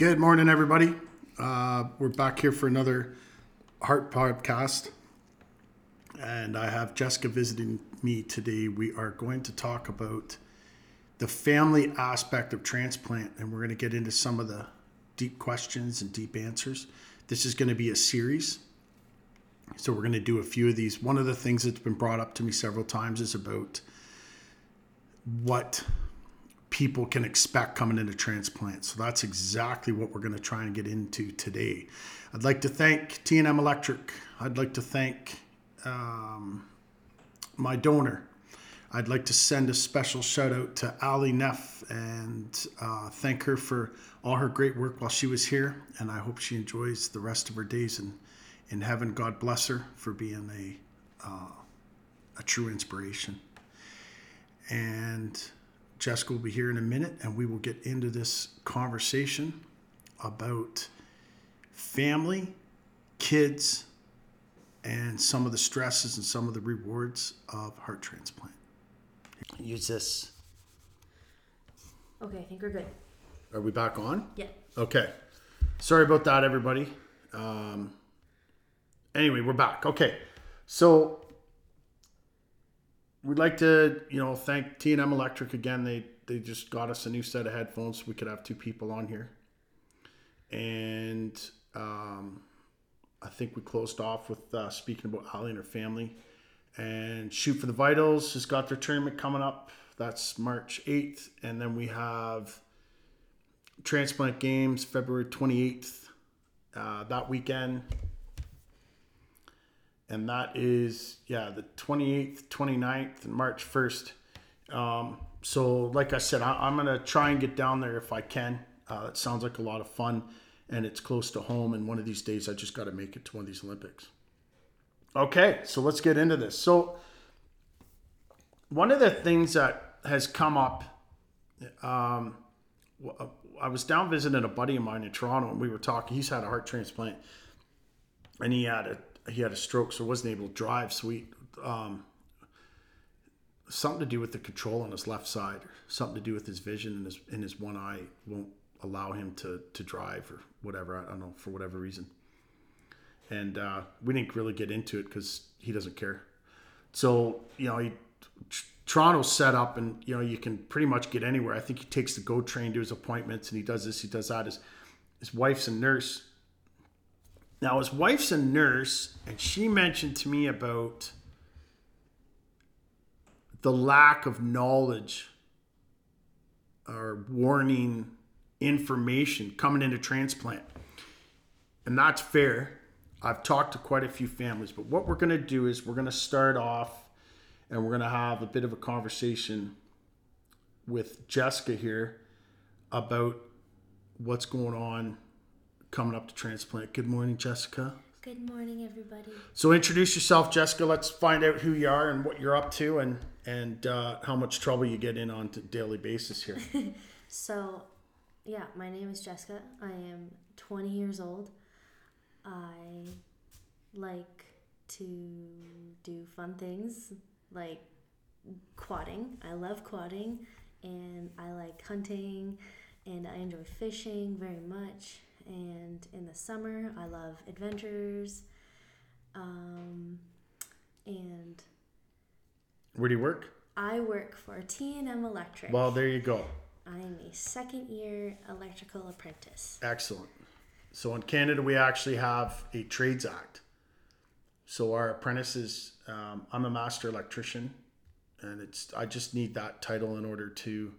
Good morning, everybody. Uh, we're back here for another Heart podcast. And I have Jessica visiting me today. We are going to talk about the family aspect of transplant, and we're going to get into some of the deep questions and deep answers. This is going to be a series. So we're going to do a few of these. One of the things that's been brought up to me several times is about what people can expect coming into transplant. So that's exactly what we're going to try and get into today. I'd like to thank T&M Electric. I'd like to thank um, my donor. I'd like to send a special shout out to Ali Neff and uh, thank her for all her great work while she was here. And I hope she enjoys the rest of her days in, in heaven. God bless her for being a, uh, a true inspiration. And Jessica will be here in a minute, and we will get into this conversation about family, kids, and some of the stresses and some of the rewards of heart transplant. Use this. Okay, I think we're good. Are we back on? Yeah. Okay. Sorry about that, everybody. Um, anyway, we're back. Okay. So we'd like to, you know, thank T&M Electric again. They they just got us a new set of headphones so we could have two people on here. And um, I think we closed off with uh, speaking about Ali and her family. And Shoot for the Vitals has got their tournament coming up. That's March 8th. And then we have Transplant Games February 28th. Uh, that weekend. And that is, yeah, the 28th, 29th, and March 1st. Um, so, like I said, I, am to try and get down there if I can. Uh, it sounds like a lot of fun and it's close to home. And one of these days, I just got to make it to one of these Olympics. Okay, so let's get into this. So, one of the things that has come up, um, I was down visiting a buddy of mine in Toronto, and we were talking. He's had a heart transplant, and he had a he had a stroke, so wasn't able to drive. So we, um, something to do with the control on his left side, something to do with his vision and his in his one eye won't allow him to to drive or whatever. I don't know for whatever reason. And uh, we didn't really get into it because he doesn't care. So you know, he, Toronto's set up, and you know you can pretty much get anywhere. I think he takes the GO train to his appointments, and he does this, he does that. His his wife's a nurse now, his wife's a nurse, and she mentioned to me about the lack of knowledge or warning information coming into transplant. And that's fair. I've talked to quite a few families, but what we're going to do is we're going to start off and we're going to have a bit of a conversation with Jessica here about what's going on coming up to transplant. Good morning, Jessica. Good morning, everybody. So introduce yourself, Jessica. Let's find out who you are and what you're up to, and and uh, how much trouble you get in on a daily basis here. so, yeah, my name is Jessica. I am 20 years old. I like to do fun things like quadding. I love quadding, and I like hunting, and I enjoy fishing very much and in the summer I love adventures. Um, and where do you work? I work for T&M Electric. Well, there you go. I am a second year electrical apprentice. Excellent. So in Canada, we actually have a Trades Act. So our apprentices, um, I'm a master electrician, and it's I just need that title in order to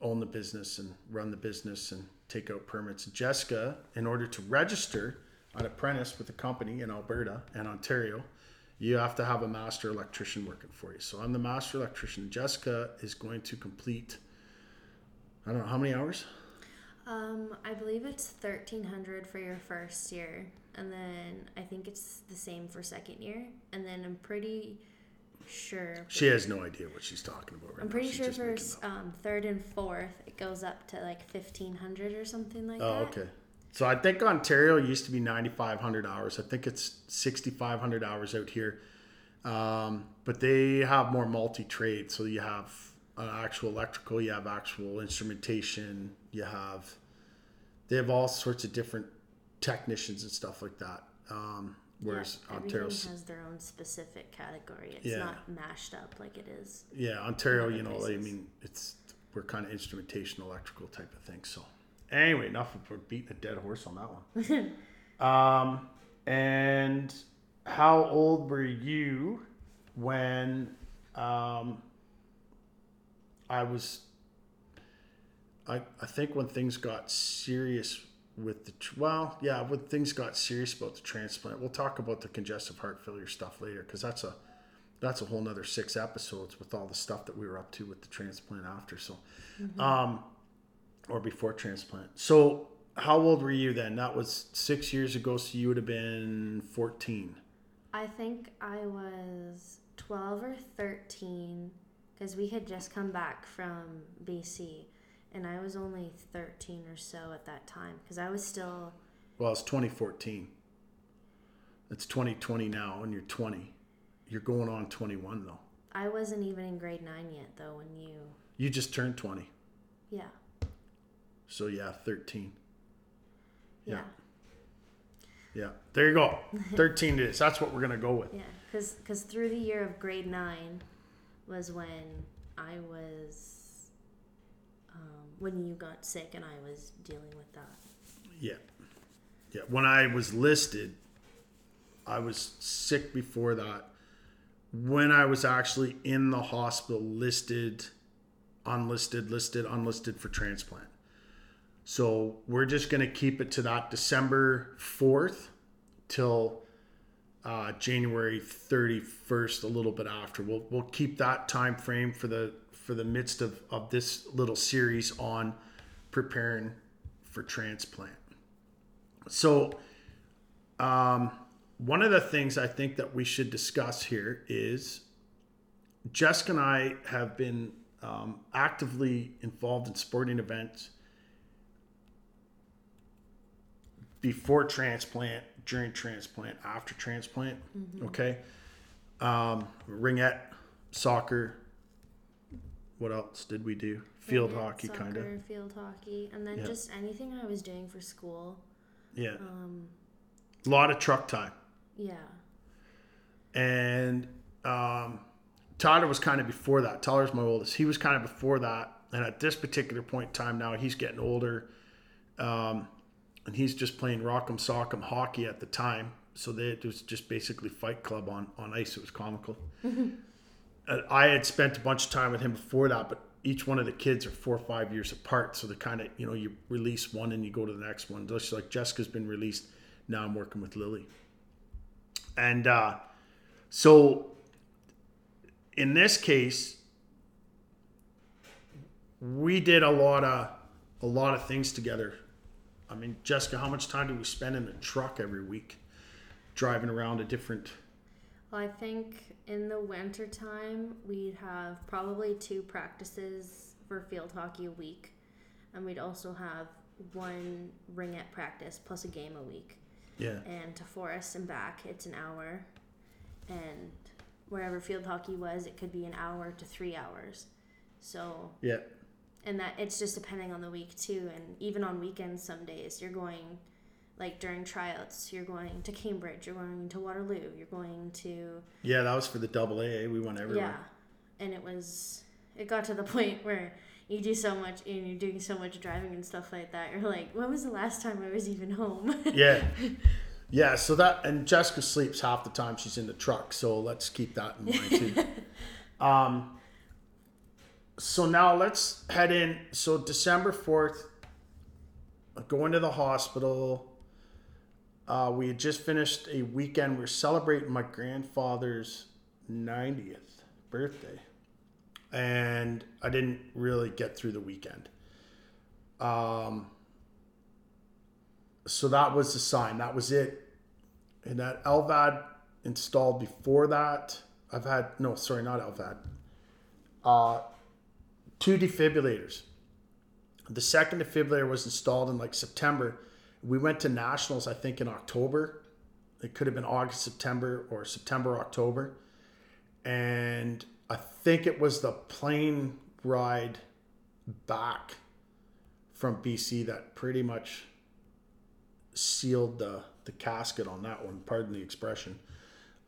own the business and run the business and take out permits. Jessica, in order to register an apprentice with a company in Alberta and Ontario, you have to have a master electrician working for you. So I'm the master electrician. Jessica is going to complete, I don't know, how many hours? Um, I believe it's 1300 for your first year. And then I think it's the same for second year. And then I'm pretty sure. She has no idea what she's talking about right I'm pretty sure for um, third and fourth, it goes up to like 1500 or something like oh, that. Oh, okay. So I think Ontario used to be 9,500 hours. I think it's 6,500 hours out here. Um, but they have more multi trade. So you have uh, actual electrical. You have actual instrumentation. You have they have all sorts of different technicians and stuff like that. Um, whereas yeah, Ontario, has their own specific category. It's Yeah. not mashed up like it is. yeah, Ontario, you know, I mean, it's we're kind of instrumentation, electrical type of thing. So anyway, enough of we're beating a dead horse on that one. um, and how old were you when um, I was? I I think when things got serious with the well, yeah, when things got serious about the transplant, we'll talk about the congestive heart failure stuff later because that's a that's a whole nother six episodes with all the stuff that we were up to with the transplant after. So, um, or before transplant. So, how old were you then? That was six years ago. So you would have been fourteen. I think I was 12 or 13 because we had just come back from BC and I was only 13 or so at that time because I was still, Well, it's 2014. It's 2020 now, and you're 20. You're going on 21 though. I wasn't even in grade 9 yet though when you, You just turned 20. yeah, So yeah, 13. yeah, Yeah. Yeah. There you go. 13 it is. That's what we're going to go with. yeah. Because through the year of grade 9 was when I was, when you got sick and I was dealing with that. Yeah. Yeah. When I was listed, I was sick before that. When I was actually in the hospital, listed, unlisted, listed, unlisted for transplant. So we're just going to keep it to that December 4th till uh, January 31st, a little bit after. We'll, we'll keep that time frame for the for the midst of, of this little series on preparing for transplant. So, um, one of the things I think that we should discuss here is Jessica and I have been um, actively involved in sporting events before transplant, during transplant, after transplant. Okay. Um, ringette, soccer. What else did we do? Field hockey, kind of. Field hockey, and then Yeah. just anything I was doing for school. Yeah. Um, A lot of truck time. yeah. and um, Tyler was kind of before that. Tyler's my oldest. He was kind of before that, and at this particular point in time now, he's getting older, um, and he's just playing rock'em sock'em hockey at the time. So they, it was just basically Fight Club on on ice. It was comical. Uh, I had spent a bunch of time with him before that, but each one of the kids are four or five years apart. So they kind of, you know, you release one and you go to the next one. Just like Jessica's been released. Now I'm working with Lily. And uh, so in this case, we did a lot of a lot of things together. I mean, Jessica, how much time do we spend in the truck every week, driving around a different? Well, I think in the winter time we'd have probably two practices for field hockey a week, and we'd also have one ringette practice plus a game a week. Yeah, And to Forest and back, it's an hour, and wherever field hockey was, it could be an hour to three hours. So yeah, and that it's just depending on the week too. And even on weekends some days you're going like during tryouts you're going to cambridge you're going to waterloo you're going to yeah. That was for the double A. We went everywhere. yeah and it was it got to the point where you do so much and you're doing so much driving and stuff like that you're like when was the last time i was even home Yeah, yeah. So that and Jessica sleeps half the time she's in the truck. So let's keep that in mind too. um, so now let's head in. So December fourth, going to the hospital. Uh, we had just finished a weekend. We are celebrating my grandfather's 90th birthday. And I didn't really get through the weekend. Um, so that was the sign. That was it. And that LVAD installed before that. I've had, no, sorry, not LVAD. Uh, two defibrillators. The second defibrillator was installed in like September. We went to nationals, I think, in October. It could have been August, September, or September, October. And I think it was the plane ride back from BC that pretty much sealed the the casket on that one. Pardon the expression.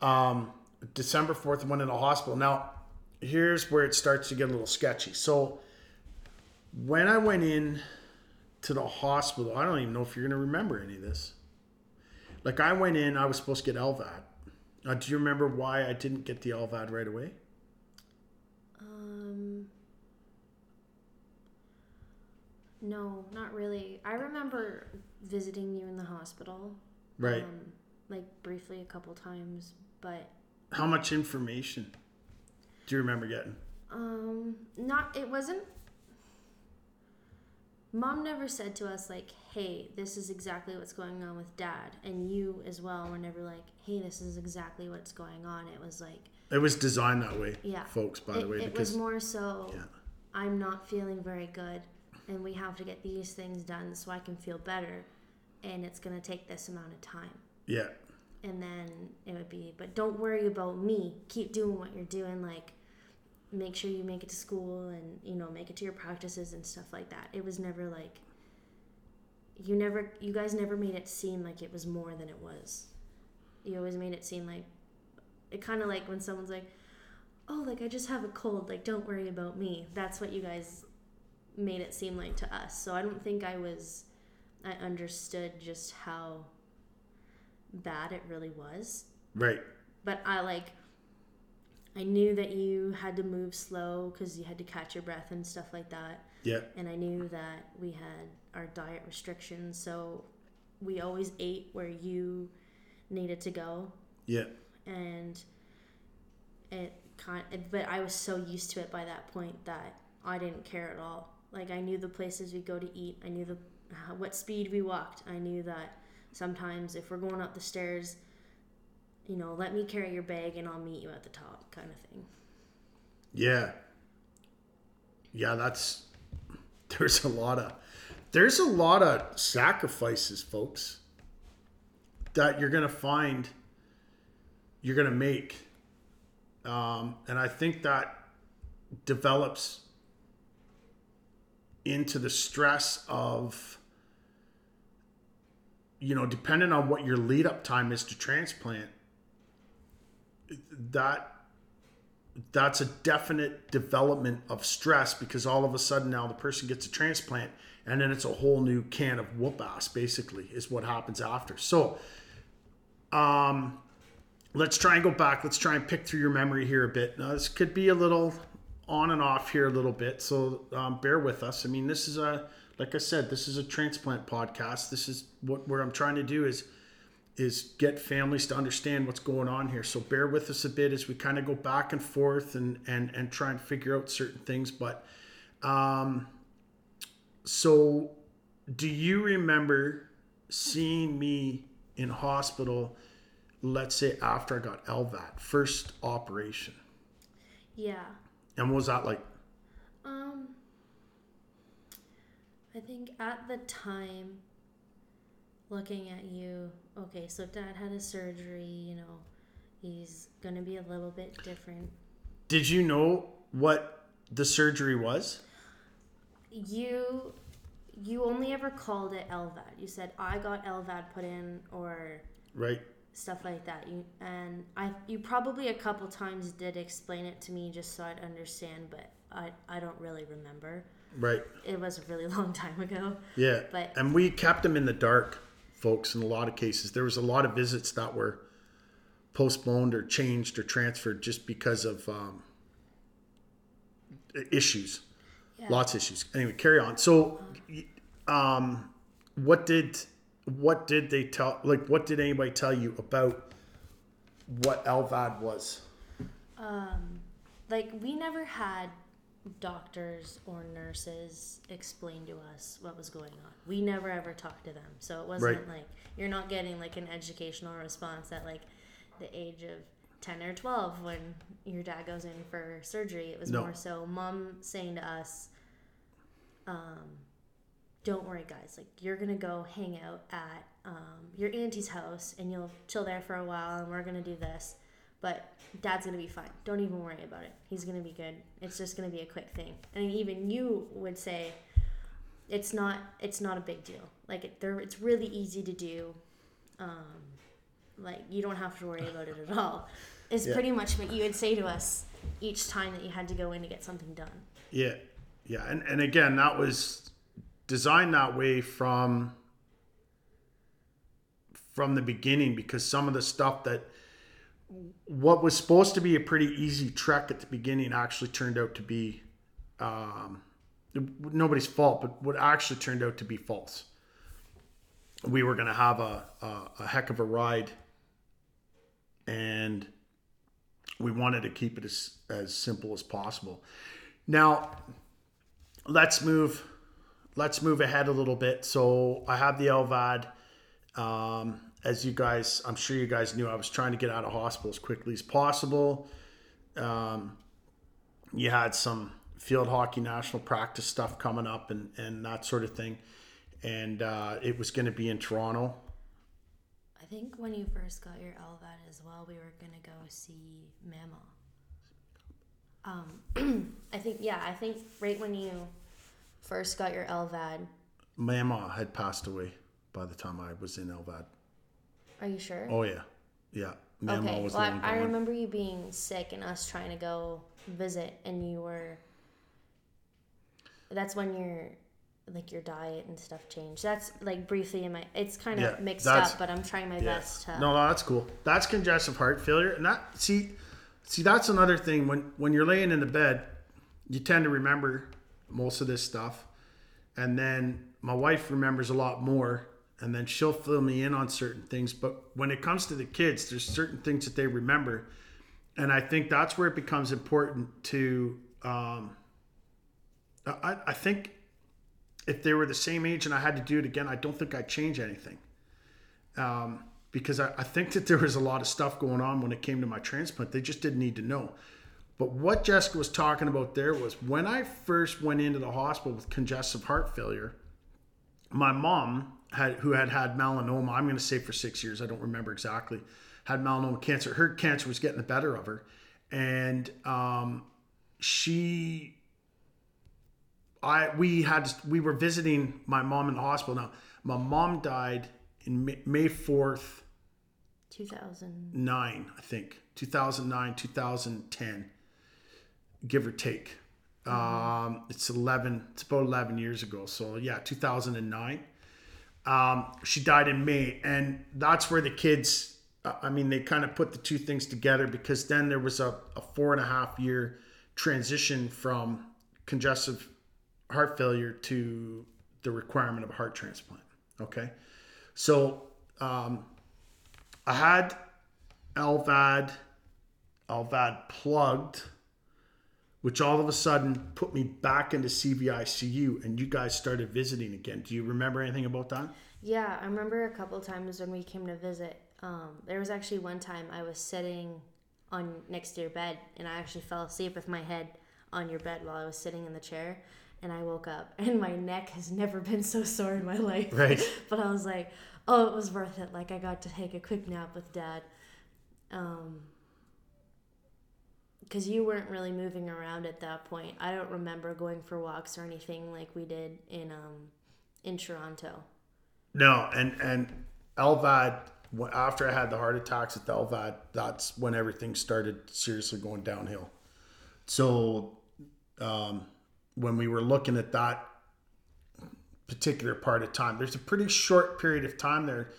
Um, December fourth, went in the hospital. Now, here's where it starts to get a little sketchy. So, when I went in to the hospital, I don't even know if you're gonna remember any of this. Like I went in, I was supposed to get LVAD. Uh, do you remember why I didn't get the LVAD right away? Um, no, not really. I remember visiting you in the hospital. Right. Um, like briefly a couple times, but How much information do you remember getting? um, not. It wasn't. Mom never said to us like, "Hey, this is exactly what's going on with Dad," and you as well were never like, "Hey, this is exactly what's going on." It was like, It was designed that way, Yeah. folks. By the it, way, it because was more so. yeah, I'm not feeling very good and we have to get these things done so I can feel better and it's going to take this amount of time. yeah, And then it would be, but don't worry about me. Keep doing what you're doing like make sure you make it to school and you know make it to your practices and stuff like that. It was never like you never you guys never made it seem like it was more than it was. You always made it seem like it kind of like when someone's like, "Oh, like I just have a cold, like don't worry about me." That's what you guys made it seem like to us. So I don't think I was I understood just how bad it really was. right, But I like I knew that you had to move slow cuz you had to catch your breath and stuff like that yeah, and I knew that we had our diet restrictions, so we always ate where you needed to go, yeah, and it kind. of, But I was so used to it by that point that I didn't care at all. Like I knew the places we go to eat. I knew the what speed we walked. I knew that sometimes if we're going up the stairs, you know, let me carry your bag and I'll meet you at the top, kind of thing. yeah, yeah. That's there's a lot of there's a lot of sacrifices, folks, that you're gonna find you're gonna make, um, and I think that develops into the stress of you know depending on what your lead up time is to transplant that that's a definite development of stress because all of a sudden now the person gets a transplant and then it's a whole new can of whoop ass basically is what happens after. So um let's try and go back. Let's try and pick through your memory here a bit. Now this could be a little on and off here a little bit so um, bear with us. I mean this is a like i said this is a transplant podcast. This is what where i'm trying to do is is get families to understand what's going on here. So bear with us a bit as we kind of go back and forth and and and try and figure out certain things. But um, so do you remember seeing me in hospital? Let's say after I got LVAD, first operation, Yeah. and what was that like? Um, I think at the time, looking at you, okay, so dad had a surgery, you know, he's gonna be a little bit different. Did you know what the surgery was? You, you only ever called it LVAD. You said I got LVAD put in or Right. stuff like that. You and I, you probably a couple times did explain it to me just so I'd understand, but I, I don't really remember. Right. It was a really long time ago. Yeah. But- and we kept him in the dark, folks, in a lot of cases. There was a lot of visits that were postponed or changed or transferred just because of um, issues. Yeah. Lots of issues. Anyway, carry on. So, um, what did what did they tell? Like, what did anybody tell you about what LVAD was? Um, like we never had doctors or nurses explain to us what was going on. We never ever talked to them, so it wasn't Right. like you're not getting like an educational response at like the age of ten or twelve when your dad goes in for surgery. It was No. more so mom saying to us, um, "Don't worry, guys. Like you're gonna go hang out at um, your auntie's house and you'll chill there for a while, and we're gonna do this." But dad's gonna be fine. Don't even worry about it. He's gonna be good. It's just gonna be a quick thing. And even you would say, it's not it's not a big deal. Like it, there, it's really easy to do. Um, like you don't have to worry about it at all. Is Yeah. pretty much what you would say to us each time that you had to go in to get something done. Yeah, yeah, and and again, that was designed that way from from the beginning because some of the stuff that what was supposed to be a pretty easy trek at the beginning actually turned out to be um, nobody's fault, but what actually turned out to be false. We were going to have a, a a heck of a ride, and we wanted to keep it as as simple as possible. Now, let's move. Let's move ahead a little bit. So I have the LVAD. Um, as you guys, I'm sure you guys knew, I was trying to get out of hospital as quickly as possible. Um, you had some field hockey national practice stuff coming up and and that sort of thing, and uh, it was going to be in Toronto. I think when you first got your LVAD as well, we were gonna go see Mama. Um, I think yeah, I think right when you first got your LVAD. Mama had passed away by the time I was in LVAD. Are you sure? Oh yeah, yeah. Okay. was Well, I, I remember you being sick and us trying to go visit, and you were. That's when your like your diet and stuff changed. That's like briefly in my. It's kind of Yeah, mixed up, but I'm trying my best to. No, no, that's cool. That's congestive heart failure, and that see, see, that's another thing. When when you're laying in the bed, you tend to remember most of this stuff, and then my wife remembers a lot more, and then she'll fill me in on certain things. But when it comes to the kids, there's certain things that they remember, and I think that's where it becomes important to. Um, I, I think if they were the same age and I had to do it again, I don't think I'd change anything um, because I, I think that there was a lot of stuff going on when it came to my transplant. They just didn't need to know. But what Jessica was talking about there was when I first went into the hospital with congestive heart failure, my mom had who had had melanoma. I'm going to say for six years. I don't remember exactly. Had melanoma cancer. Her cancer was getting the better of her, and um, she I we had we were visiting my mom in the hospital. Now my mom died in May- fourth, two thousand nine. I think, two thousand nine, two thousand ten, give or take. Um, it's eleven. It's about eleven years ago. So yeah, two thousand and nine. Um, she died in May, and that's where the kids. I mean, they kind of put the two things together because then there was a, a four and a half year transition from congestive heart failure to the requirement of a heart transplant. Okay, so um, I had LVAD, LVAD plugged, which all of a sudden put me back into CVICU, and you guys started visiting again. Do you remember anything about that? Yeah, I remember a couple times when we came to visit. Um, there was actually one time I was sitting on next to your bed, and I actually fell asleep with my head on your bed while I was sitting in the chair. And I woke up, and my neck has never been so sore in my life. Right. but I was like, oh, it was worth it. Like I got to take a quick nap with Dad. Um, because you weren't really moving around at that point. I don't remember going for walks or anything like we did in um in Toronto. No, and and LVAD. wh- After I had the heart attacks at the LVAD, that's when everything started seriously going downhill. So, um, when we were looking at that particular part of time, there's a pretty short period of time there,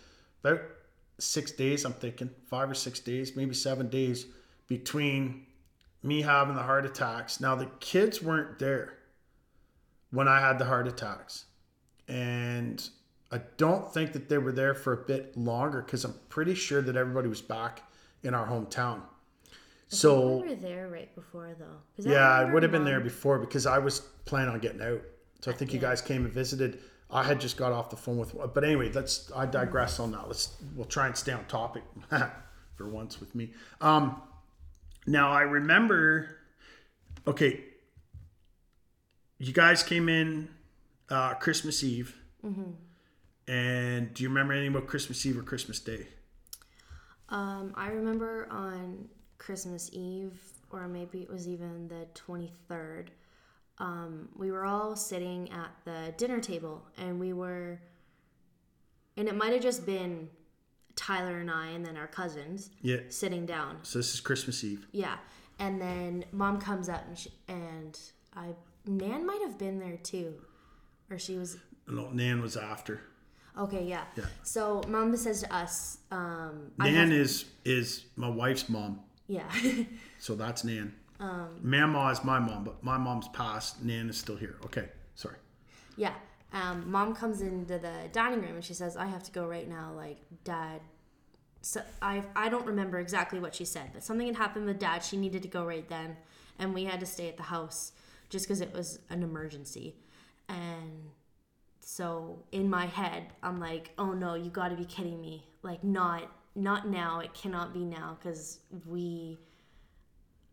about six days. I'm thinking five or six days, maybe seven days between me having the heart attacks. Now the kids weren't there when I had the heart attacks, and I don't think that they were there for a bit longer because I'm pretty sure that everybody was back in our hometown. I So we were there right before though. yeah, I remember would have been there before because I was planning on getting out. So I think you guys came and visited. I had just got off the phone with, but anyway, let's. I digress on that. Let's. We'll try and stay on topic for once with me. Um, now I remember. Okay. You guys came in uh, Christmas Eve, and do you remember anything about Christmas Eve or Christmas Day? Um, I remember on Christmas Eve, or maybe it was even the 23rd. Um, we were all sitting at the dinner table and we were, and it might have just been Tyler and I and then our cousins Yeah. sitting down. So this is Christmas Eve. Yeah. And then mom comes up and, she, and I, Nan might have been there too. Or she was, No, Nan was after. okay, yeah. Yeah. So mom says to us, um, Nan have- is is my wife's mom. yeah. So that's Nan. Um, Mama is my mom, but my mom's passed. Nan is still here. Okay, sorry. Yeah. Um, mom comes into the dining room and she says, "I have to go right now." Like, dad. So I I don't remember exactly what she said, but something had happened with dad. She needed to go right then, and we had to stay at the house just because it was an emergency. And so in my head, I'm like, "Oh no, you got to be kidding me! Like, not not now. It cannot be now because we."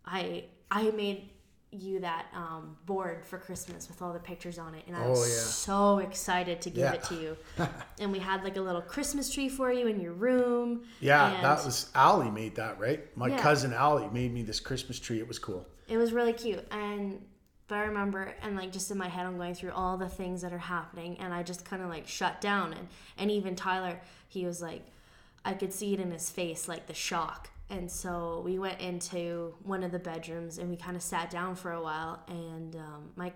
I I made you that um, board for Christmas with all the pictures on it, and I was Oh, yeah. so excited to give Yeah. it to you. and we had like a little Christmas tree for you in your room. Yeah, and that was Allie made that, right? My Yeah. cousin Allie made me this Christmas tree. It was cool. It was really cute, and but I remember, and like just in my head, I'm going through all the things that are happening, and I just kind of like shut down, and and even Tyler, he was like, I could see it in his face, like the shock. And so we went into one of the bedrooms, and we kind of sat down for a while, and um, my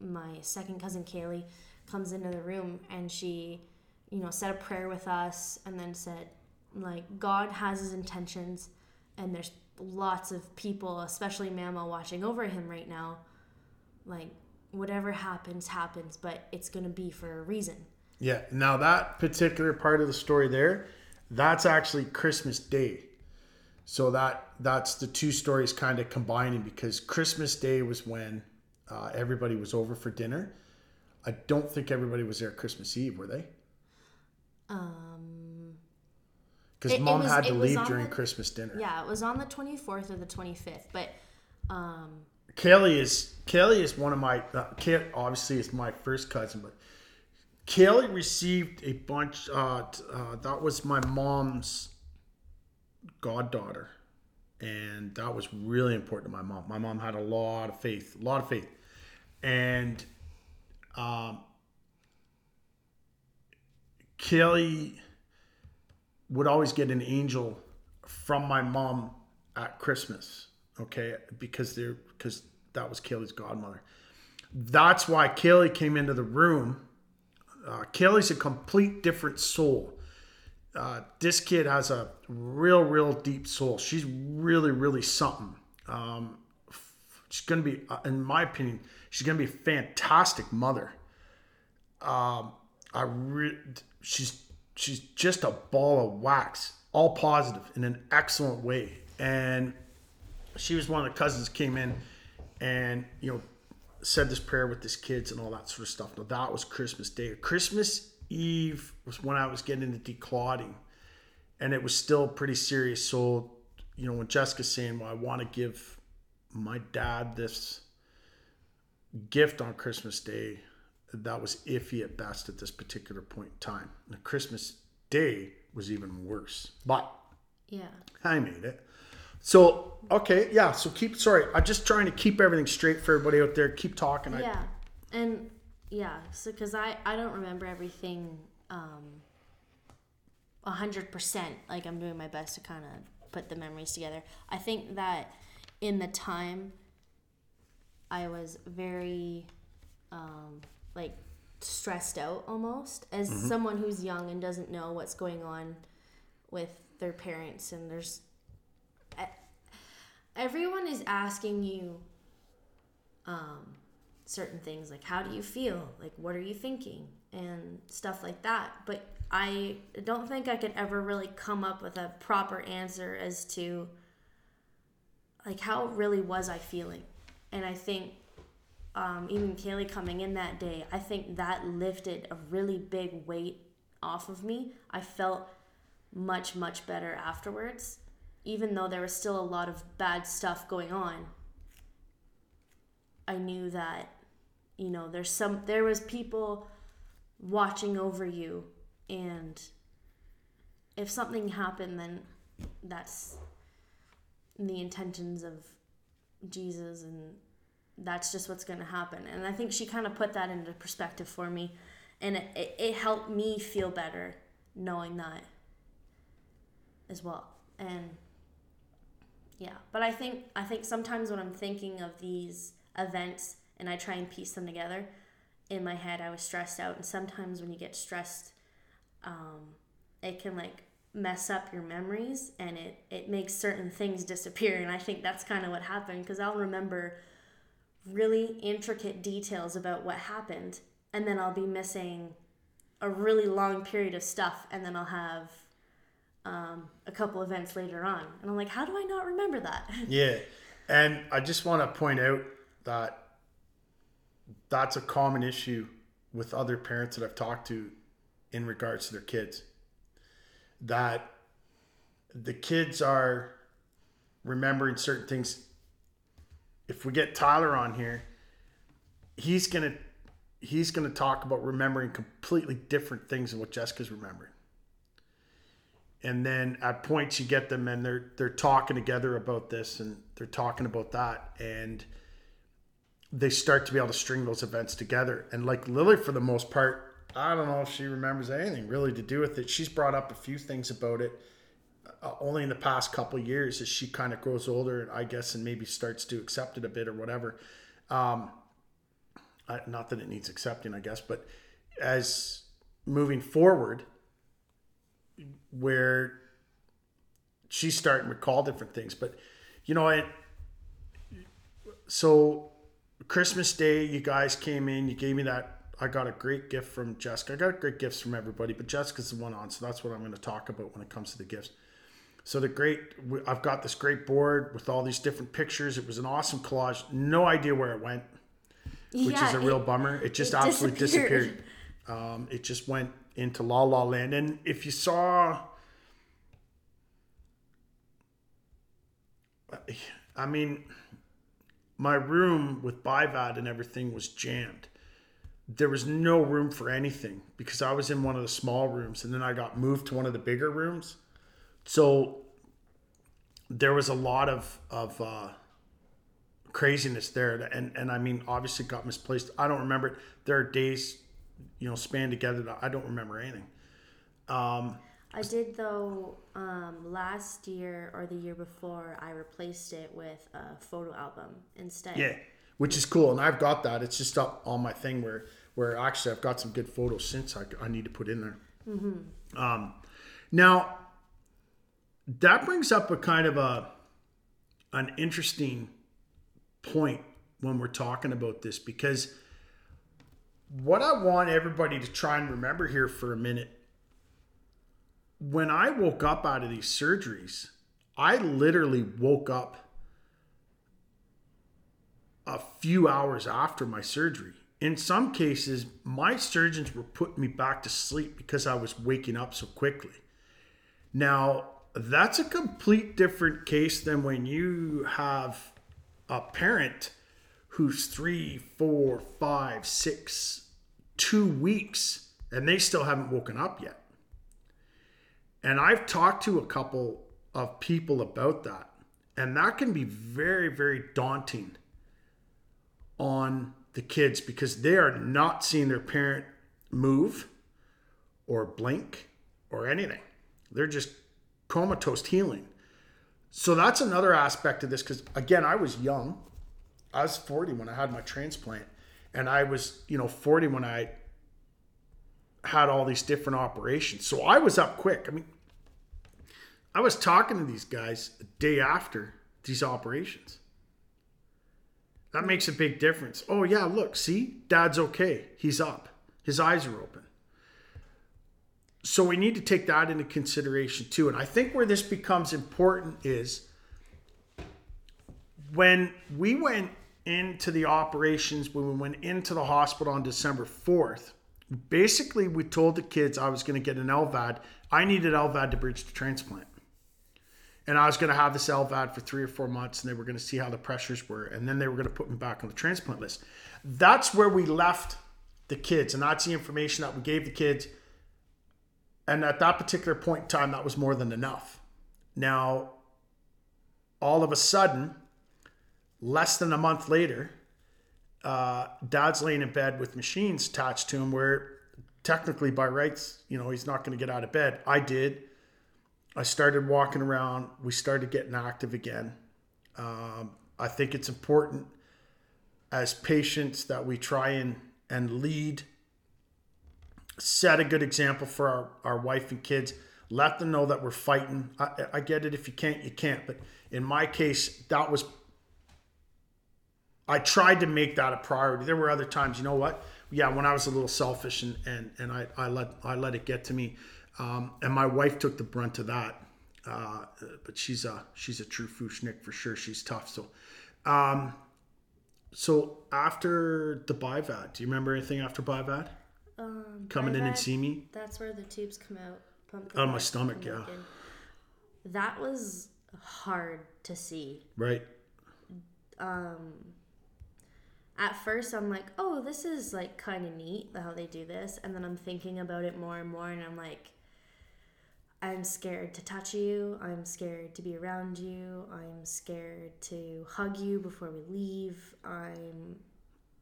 my second cousin Kaylee comes into the room, and she, you know, said a prayer with us, and then said, like God has His intentions, and there's lots of people, especially Mama, watching over him right now. Like, whatever happens, happens, but it's to be for a reason. Yeah. Now that particular part of the story there, that's actually Christmas Day. So that that's the two stories kind of combining because Christmas Day was when uh, everybody was over for dinner. I don't think everybody was there Christmas Eve, were they? Um, Because mom was- had to leave during the- Christmas dinner. yeah, it was on the 24th or the 25th, but um, Kaylee is Kaylee is one of my uh, Kay, obviously is my first cousin, but Kaylee received a bunch. Uh, uh, that was my mom's goddaughter, and that was really important to my mom. My mom had a lot of faith, a lot of faith, and um, Kaylee would always get an angel from my mom at Christmas. Okay, because they're because that was Kelly's godmother. That's why Kelly came into the room. Uh, Kaylee's a complete different soul. Uh, this kid has a real, real deep soul. She's really, really something. Um, she's gonna be, uh, in my opinion, she's gonna be a fantastic mother. Um, I re- she's she's just a ball of wax, all positive in an excellent way. And she was one of the cousins came in and you know said this prayer with his kids and all that sort of stuff. Now that was Christmas Day. Christmas Eve was when I was getting into declotting, and it was still pretty serious. So you know when Jessica's saying, "Well, I want to give my dad this gift on Christmas Day," that was iffy at best at this particular point in time. And Christmas Day was even worse, but yeah. I made it. So okay, yeah. So keep sorry. I'm just trying to keep everything straight for everybody out there. Keep talking. I, Yeah, and yeah, so because I I don't remember everything um a hundred percent. Like I'm doing my best to kind of put the memories together. I think that in the time I was very um like stressed out almost as someone who's young and doesn't know what's going on with their parents and there's everyone is asking you um, certain things like how do you feel? Like what are you thinking? and stuff like that. But i don't think i could ever really come up with a proper answer as to like how really was i feeling. And i think um, even kaylee coming in that day i think that lifted a really big weight off of me. I felt much much better afterwards even though there was still a lot of bad stuff going on. I knew that you know there's some there was people watching over you and if something happened then that's the intentions of Jesus and that's just what's going to happen. And I think she kind of put that into perspective for me and it, it, it helped me feel better knowing that as well. And yeah, but I think I think sometimes when I'm thinking of these events and I try and piece them together, in my head I was stressed out and sometimes when you get stressed um, it can like mess up your memories and it it makes certain things disappear and I think that's kind of what happened because I'll remember really intricate details about what happened and then I'll be missing a really long period of stuff and then I'll have um, a couple events later on and I'm like how do I not remember that? Yeah and I just want to point out that that's a common issue with other parents that I've talked to in regards to their kids that the kids are remembering certain things. If we get Tyler on here, he's gonna he's gonna talk about remembering completely different things than what Jessica's remembering. And then at points you get them and they're they're talking together about this and they're talking about that and they start to be able to string those events together. And like Lily, for the most part, I don't know if she remembers anything really to do with it. She's brought up a few things about it uh, only in the past couple years as she kind of grows older, I guess, and maybe starts to accept it a bit or whatever. Um, I, not that it needs accepting, I guess, but as moving forward, where she's starting to recall different things, but you know, it. So Christmas Day, you guys came in, you gave me that I got a great gift from Jessica. I got great gifts from everybody, but Jessica's the one on, so that's what I'm going to talk about when it comes to the gifts. So the great, I've got this great board with all these different pictures. It was an awesome collage. No idea where it went, which yeah, is a real it, bummer. It just it absolutely disappeared. disappeared. Um, it just went into La La Land. And if you saw, I mean, my room with BiVAD and everything was jammed there was no room for anything because I was in one of the small rooms and then I got moved to one of the bigger rooms. So there was a lot of of uh, craziness there, and and I mean, obviously got misplaced. I don't remember it. There are days, you know, spanned together that I don't remember anything. Um, I did though um, last year or the year before. I replaced it with a photo album instead. Yeah, which is cool, and I've got that. It's just up on my thing where where actually I've got some good photos since I, I need to put in there. Mm-hmm. Um, now that brings up a kind of a an interesting point when we're talking about this because what I want everybody to try and remember here for a minute when I woke up out of these surgeries, I literally woke up a few hours after my surgery in some cases, my surgeons were putting me back to sleep because I was waking up so quickly. Now, that's a complete different case than when you have a parent who's three, four, five, six, two weeks, and they still haven't woken up yet. And I've talked to a couple of people about that, and that can be very, very daunting on the kids because they are not seeing their parent move or blink or anything. They're just comatose healing. So that's another aspect of this because again, I was young. I was 40 when I had my transplant, and I was, you know, 40 when I had all these different operations. So I was up quick. I mean, I was talking to these guys a day after these operations. That makes a big difference. Oh, yeah, look, see, dad's okay. He's up, his eyes are open. So we need to take that into consideration too. And I think where this becomes important is when we went into the operations, when we went into the hospital on December 4th, basically we told the kids I was going to get an LVAD. I needed LVAD to bridge the transplant and I was going to have this LVAD for three or four months, and they were going to see how the pressures were, and then they were going to put me back on the transplant list. That's where we left the kids, and that's the information that we gave the kids. And at that particular point in time, that was more than enough. Now, all of a sudden, less than a month later, uh, dad's laying in bed with machines attached to him where technically by rights, you know, he's not going to get out of bed. I did. I started walking around. We started getting active again. Um, I think it's important as patients that we try and, and lead, set a good example for our, our wife and kids, let them know that we're fighting. I, I get it. If you can't, you can't. But in my case, that was, I tried to make that a priority. There were other times, you know what? Yeah, when I was a little selfish and, and, and I, I let, I let it get to me. Um, and my wife took the brunt of that. Uh, but she's a, she's a true Fushnik for sure. She's tough. So, um, so after the BiVAD, do you remember anything after BiVAD? Um, Coming in and see me? That's where the tubes come out. Out of my stomach, yeah. That was hard to see. Right. Um, at first, I'm like, oh, this is like kind of neat how they do this, and then I'm thinking about it more and more, and I'm like, I'm scared to touch you. I'm scared to be around you. I'm scared to hug you before we leave. I'm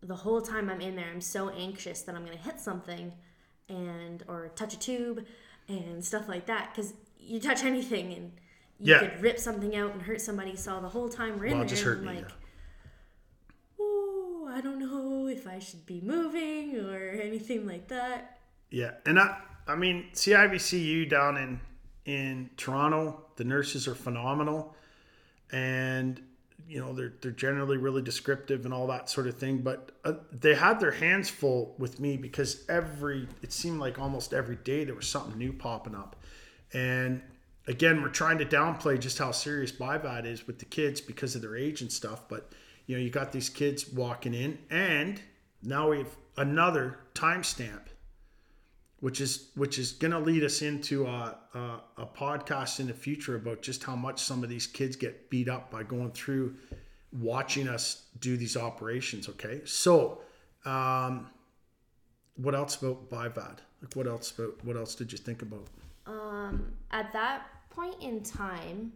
the whole time I'm in there, I'm so anxious that I'm gonna hit something, and or touch a tube, and stuff like that. Because you touch anything and you Yeah. could rip something out and hurt somebody. So the whole time we're in Well, there, just hurt I'm me, like, yeah. "Ooh, I don't know if I should be moving or anything like that." Yeah, and I, I mean, CVICU down in in Toronto, the nurses are phenomenal, and you know they're they're generally really descriptive and all that sort of thing. But uh, they had their hands full with me because every it seemed like almost every day there was something new popping up, and again we're trying to downplay just how serious BiVAD is with the kids because of their age and stuff. But you know you got these kids walking in, and now we have another timestamp which is which is going to lead us into a, a, a podcast in the future about just how much some of these kids get beat up by going through watching us do these operations okay so um, what else about BiVAD? like what else about what else did you think about Um, at that point in time,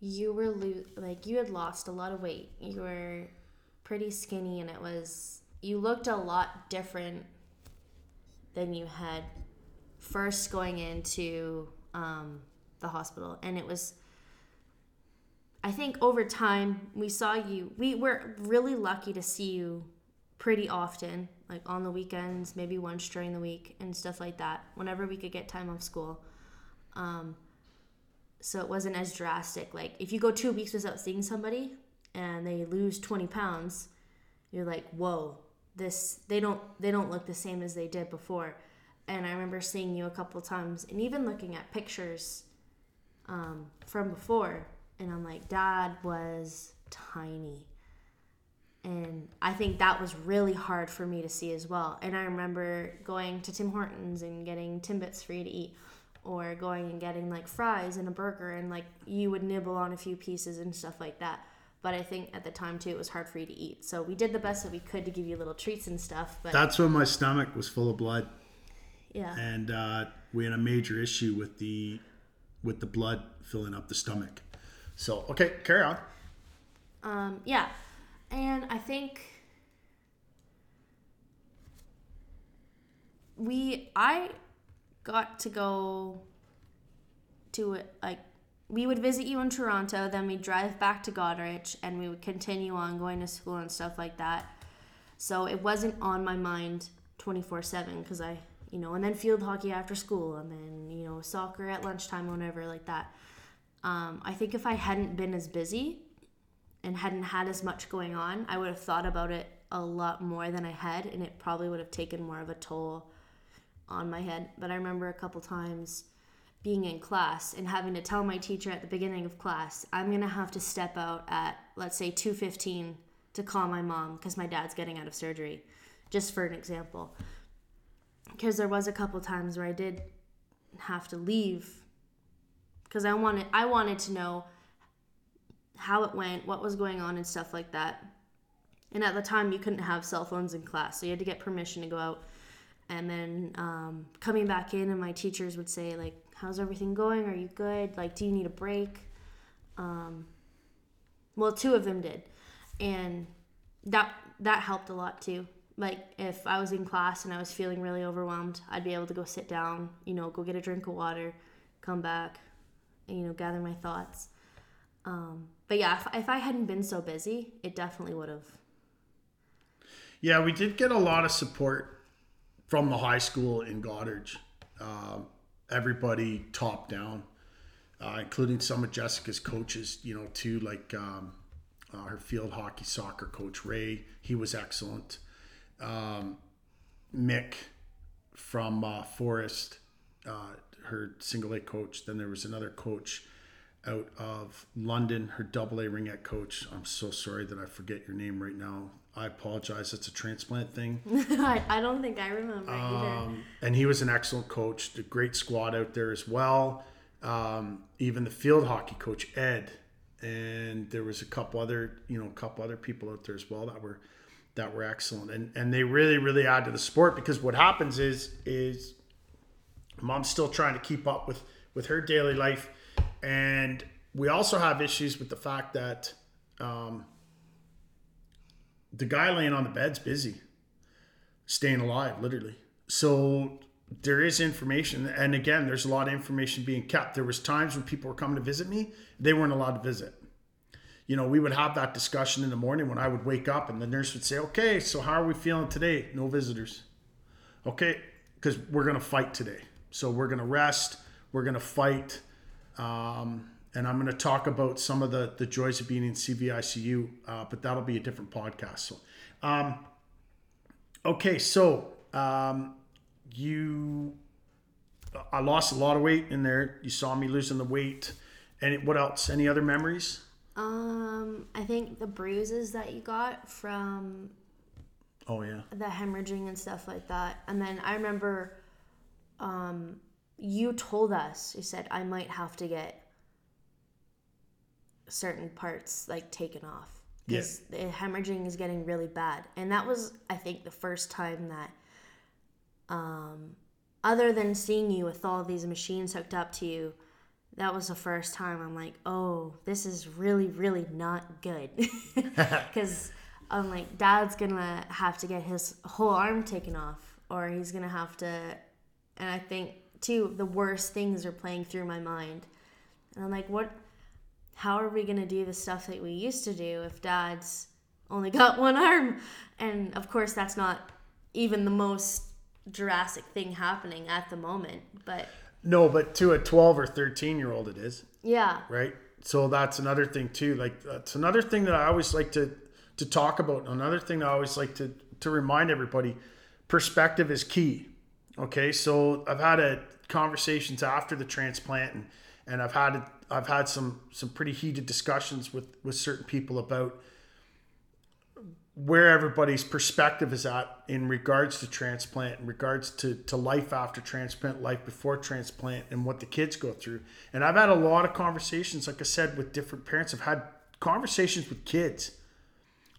you were lo- like you had lost a lot of weight. You were pretty skinny, and it was you looked a lot different than you had first going into um, the hospital, and it was. I think over time we saw you. We were really lucky to see you pretty often, like on the weekends, maybe once during the week and stuff like that. Whenever we could get time off school. Um, so it wasn't as drastic. Like if you go two weeks without seeing somebody and they lose twenty pounds, you're like, whoa, this they don't they don't look the same as they did before. And I remember seeing you a couple times and even looking at pictures um, from before, and I'm like, Dad was tiny. And I think that was really hard for me to see as well. And I remember going to Tim Hortons and getting Timbits for you to eat, or going and getting like fries and a burger, and like you would nibble on a few pieces and stuff like that. But I think at the time too, it was hard for you to eat. So we did the best that we could to give you little treats and stuff. But that's when my stomach was full of blood yeah, and uh, we had a major issue with the with the blood filling up the stomach so okay carry on Um, yeah, and I think we I got to go to it like we would visit you in Toronto, then we'd drive back to Goderich, and we would continue on going to school and stuff like that. So it wasn't on my mind twenty four seven because I you know, and then field hockey after school, and then you know soccer at lunchtime, whenever like that. Um, I think if I hadn't been as busy, and hadn't had as much going on, I would have thought about it a lot more than I had, and it probably would have taken more of a toll on my head. But I remember a couple times being in class and having to tell my teacher at the beginning of class, I'm gonna have to step out at let's say 2:15 to call my mom because my dad's getting out of surgery, just for an example. Because there was a couple times where I did have to leave because I wanted I wanted to know how it went, what was going on, and stuff like that. And at the time, you couldn't have cell phones in class, so you had to get permission to go out. And then um, coming back in, and my teachers would say like, "How's everything going? Are you good? Like, do you need a break?" Um, well, two of them did, and that that helped a lot too. Like if I was in class and I was feeling really overwhelmed, I'd be able to go sit down, you know, go get a drink of water, come back, and, you know, gather my thoughts. Um, but yeah, if, if I hadn't been so busy, it definitely would have. Yeah, we did get a lot of support from the high school in Goderich. Um, everybody top down, uh, including some of Jessica's coaches, you know, too, like um, uh, her field hockey soccer coach, Ray. He was excellent. Um, Mick from uh, Forest, uh, her single A coach. Then there was another coach out of London, her double A ringette coach. I'm so sorry that I forget your name right now. I apologize. It's a transplant thing. I, I don't think I remember either. Um, and he was an excellent coach. A great squad out there as well. Um, even the field hockey coach Ed, and there was a couple other, you know, a couple other people out there as well that were that were excellent. And and they really really add to the sport because what happens is is mom's still trying to keep up with with her daily life, and we also have issues with the fact that. Um, the guy laying on the bed's busy, staying alive, literally. So there is information, and again, there's a lot of information being kept. There was times when people were coming to visit me, they weren't allowed to visit. You know, we would have that discussion in the morning when I would wake up, and the nurse would say, "Okay, so how are we feeling today? No visitors. Okay, because we're gonna fight today. So we're gonna rest. We're gonna fight." Um, and I'm going to talk about some of the the joys of being in CVICU, uh, but that'll be a different podcast. So, um, okay, so um, you, I lost a lot of weight in there. You saw me losing the weight, and what else? Any other memories? Um, I think the bruises that you got from Oh yeah, the hemorrhaging and stuff like that. And then I remember um, you told us, you said, I might have to get certain parts like taken off because the hemorrhaging is getting really bad. And that was, I think, the first time that, um, other than seeing you with all these machines hooked up to you, that was the first time I'm like, oh, this is really, really not good. Because I'm like, dad's gonna have to get his whole arm taken off, or he's gonna have to. And I think, too, the worst things are playing through my mind. And I'm like, what? How are we gonna do the stuff that we used to do if dad's only got one arm? And of course, that's not even the most drastic thing happening at the moment. But no, but to a 12 or 13 year old, it is. yeah, right so that's another thing too like that's another thing that i always like to to talk about another thing i always like to to remind everybody perspective is key okay so i've had a conversations after the transplant and and i've had i've had some some pretty heated discussions with with certain people about where everybody's perspective is at in regards to transplant, in regards to, to life after transplant, life before transplant, and what the kids go through. And I've had a lot of conversations, like I said, with different parents. I've had conversations with kids.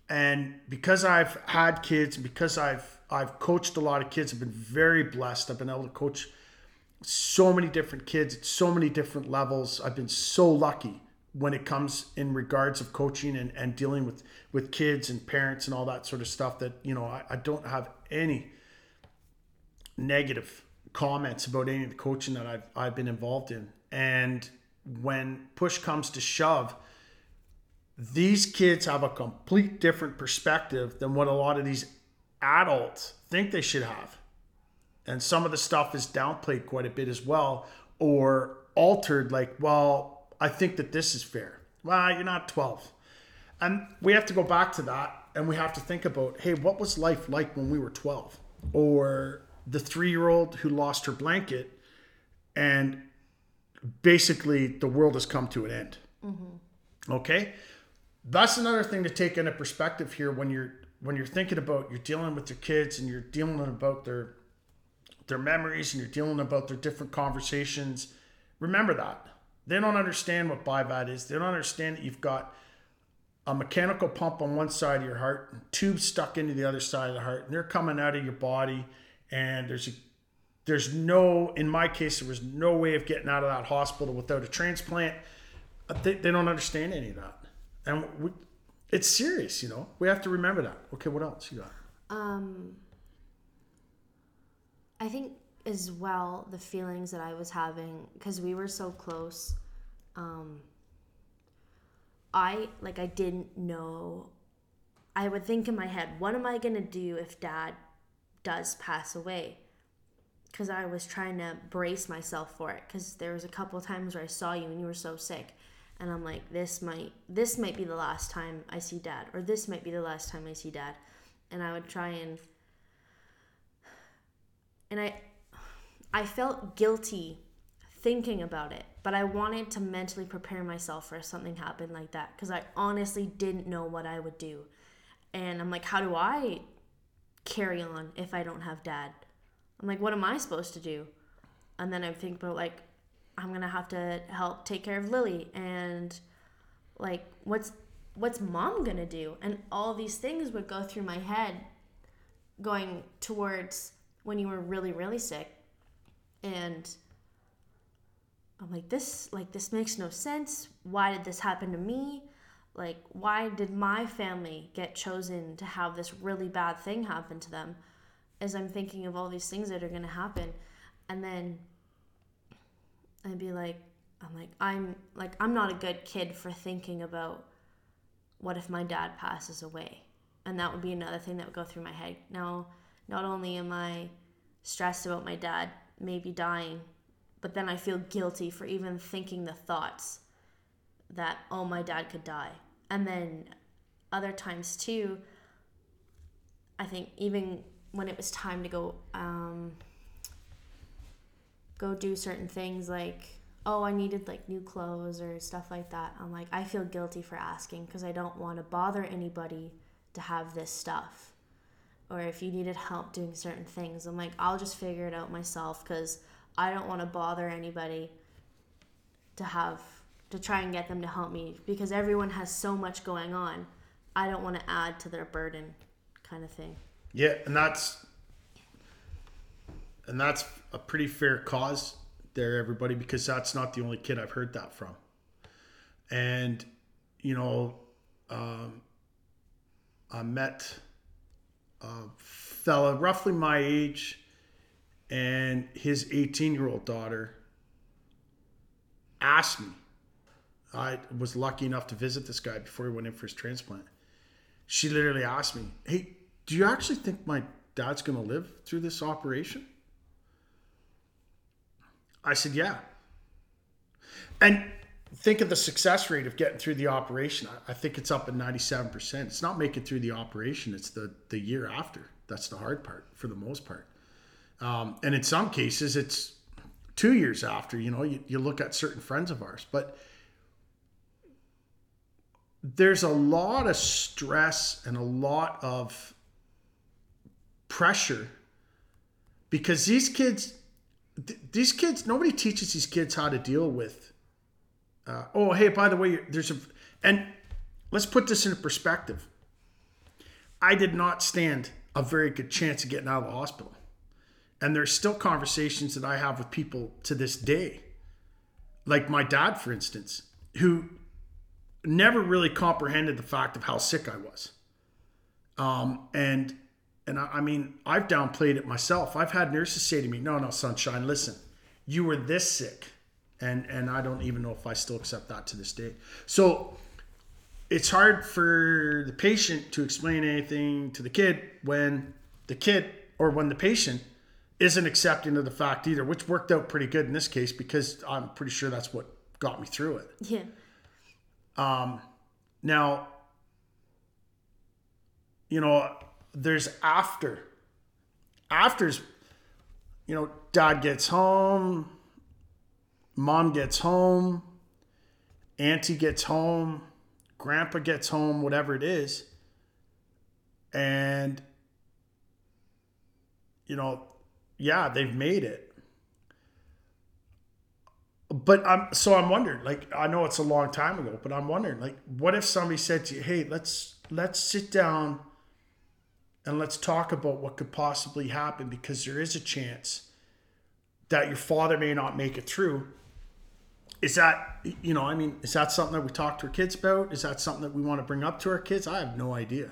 And because I've had kids, and because I've I've coached a lot of kids, I've been very blessed. I've been able to coach so many different kids at so many different levels. I've been so lucky when it comes in regards of coaching and, and dealing with with kids and parents and all that sort of stuff that you know I, I don't have any negative comments about any of the coaching that I've I've been involved in and when push comes to shove these kids have a complete different perspective than what a lot of these adults think they should have and some of the stuff is downplayed quite a bit as well or altered like well I think that this is fair. Well, you're not 12. And we have to go back to that and we have to think about hey, what was life like when we were 12? Or the three year old who lost her blanket and basically the world has come to an end. Mm-hmm. Okay? That's another thing to take into perspective here when you're when you're thinking about you're dealing with your kids and you're dealing about their their memories and you're dealing about their different conversations. Remember that. They don't understand what BiVAD is. They don't understand that you've got a mechanical pump on one side of your heart, and tubes stuck into the other side of the heart, and they're coming out of your body. And there's a, there's no, in my case, there was no way of getting out of that hospital without a transplant. they, they don't understand any of that, and we, it's serious. You know, we have to remember that. Okay, what else you got? Um, I think as well the feelings that I was having because we were so close. Um, I like I didn't know. I would think in my head, what am I gonna do if Dad does pass away? Because I was trying to brace myself for it. Because there was a couple times where I saw you and you were so sick, and I'm like, this might this might be the last time I see Dad, or this might be the last time I see Dad, and I would try and and I I felt guilty thinking about it, but I wanted to mentally prepare myself for something happened like that because I honestly didn't know what I would do. And I'm like, how do I carry on if I don't have dad? I'm like, what am I supposed to do? And then I think about like, I'm gonna have to help take care of Lily and like what's what's mom gonna do? And all these things would go through my head going towards when you were really, really sick. And I'm like, this like this makes no sense. Why did this happen to me? Like, why did my family get chosen to have this really bad thing happen to them? As I'm thinking of all these things that are gonna happen. And then I'd be like, I'm like, I'm like, I'm not a good kid for thinking about what if my dad passes away? And that would be another thing that would go through my head. Now, not only am I stressed about my dad maybe dying, but then I feel guilty for even thinking the thoughts that, oh, my dad could die. And then other times too, I think even when it was time to go, um, go do certain things like, oh, I needed like new clothes or stuff like that. I'm like, I feel guilty for asking because I don't want to bother anybody to have this stuff. Or if you needed help doing certain things, I'm like, I'll just figure it out myself because I don't want to bother anybody to have to try and get them to help me because everyone has so much going on. I don't want to add to their burden kind of thing. Yeah, and that's and that's a pretty fair cause there everybody because that's not the only kid I've heard that from. And you know, um, I met a fella roughly my age and his 18 year old daughter asked me. I was lucky enough to visit this guy before he went in for his transplant. She literally asked me hey do you actually think my dad's going to live through this operation? I said yeah. And think of the success rate of getting through the operation i think it's up at 97% it's not making through the operation it's the the year after that's the hard part for the most part um, and in some cases, it's two years after, you know, you, you look at certain friends of ours. But there's a lot of stress and a lot of pressure because these kids, th- these kids, nobody teaches these kids how to deal with. Uh, oh, hey, by the way, there's a, and let's put this into perspective. I did not stand a very good chance of getting out of the hospital. And there's still conversations that I have with people to this day. Like my dad, for instance, who never really comprehended the fact of how sick I was. Um, and and I, I mean, I've downplayed it myself. I've had nurses say to me, "No, no, sunshine, listen, you were this sick," and and I don't even know if I still accept that to this day. So it's hard for the patient to explain anything to the kid when the kid or when the patient isn't accepting of the fact either, which worked out pretty good in this case because I'm pretty sure that's what got me through it. Yeah. Um, now, you know, there's after. After's, you know, dad gets home, mom gets home, auntie gets home, grandpa gets home, whatever it is. And, you know, yeah, they've made it. But I'm so I'm wondering, like I know it's a long time ago, but I'm wondering, like, what if somebody said to you, "Hey, let's let's sit down and let's talk about what could possibly happen because there is a chance that your father may not make it through, is that you know? I mean, is that something that we talk to our kids about? Is that something that we want to bring up to our kids? I have no idea.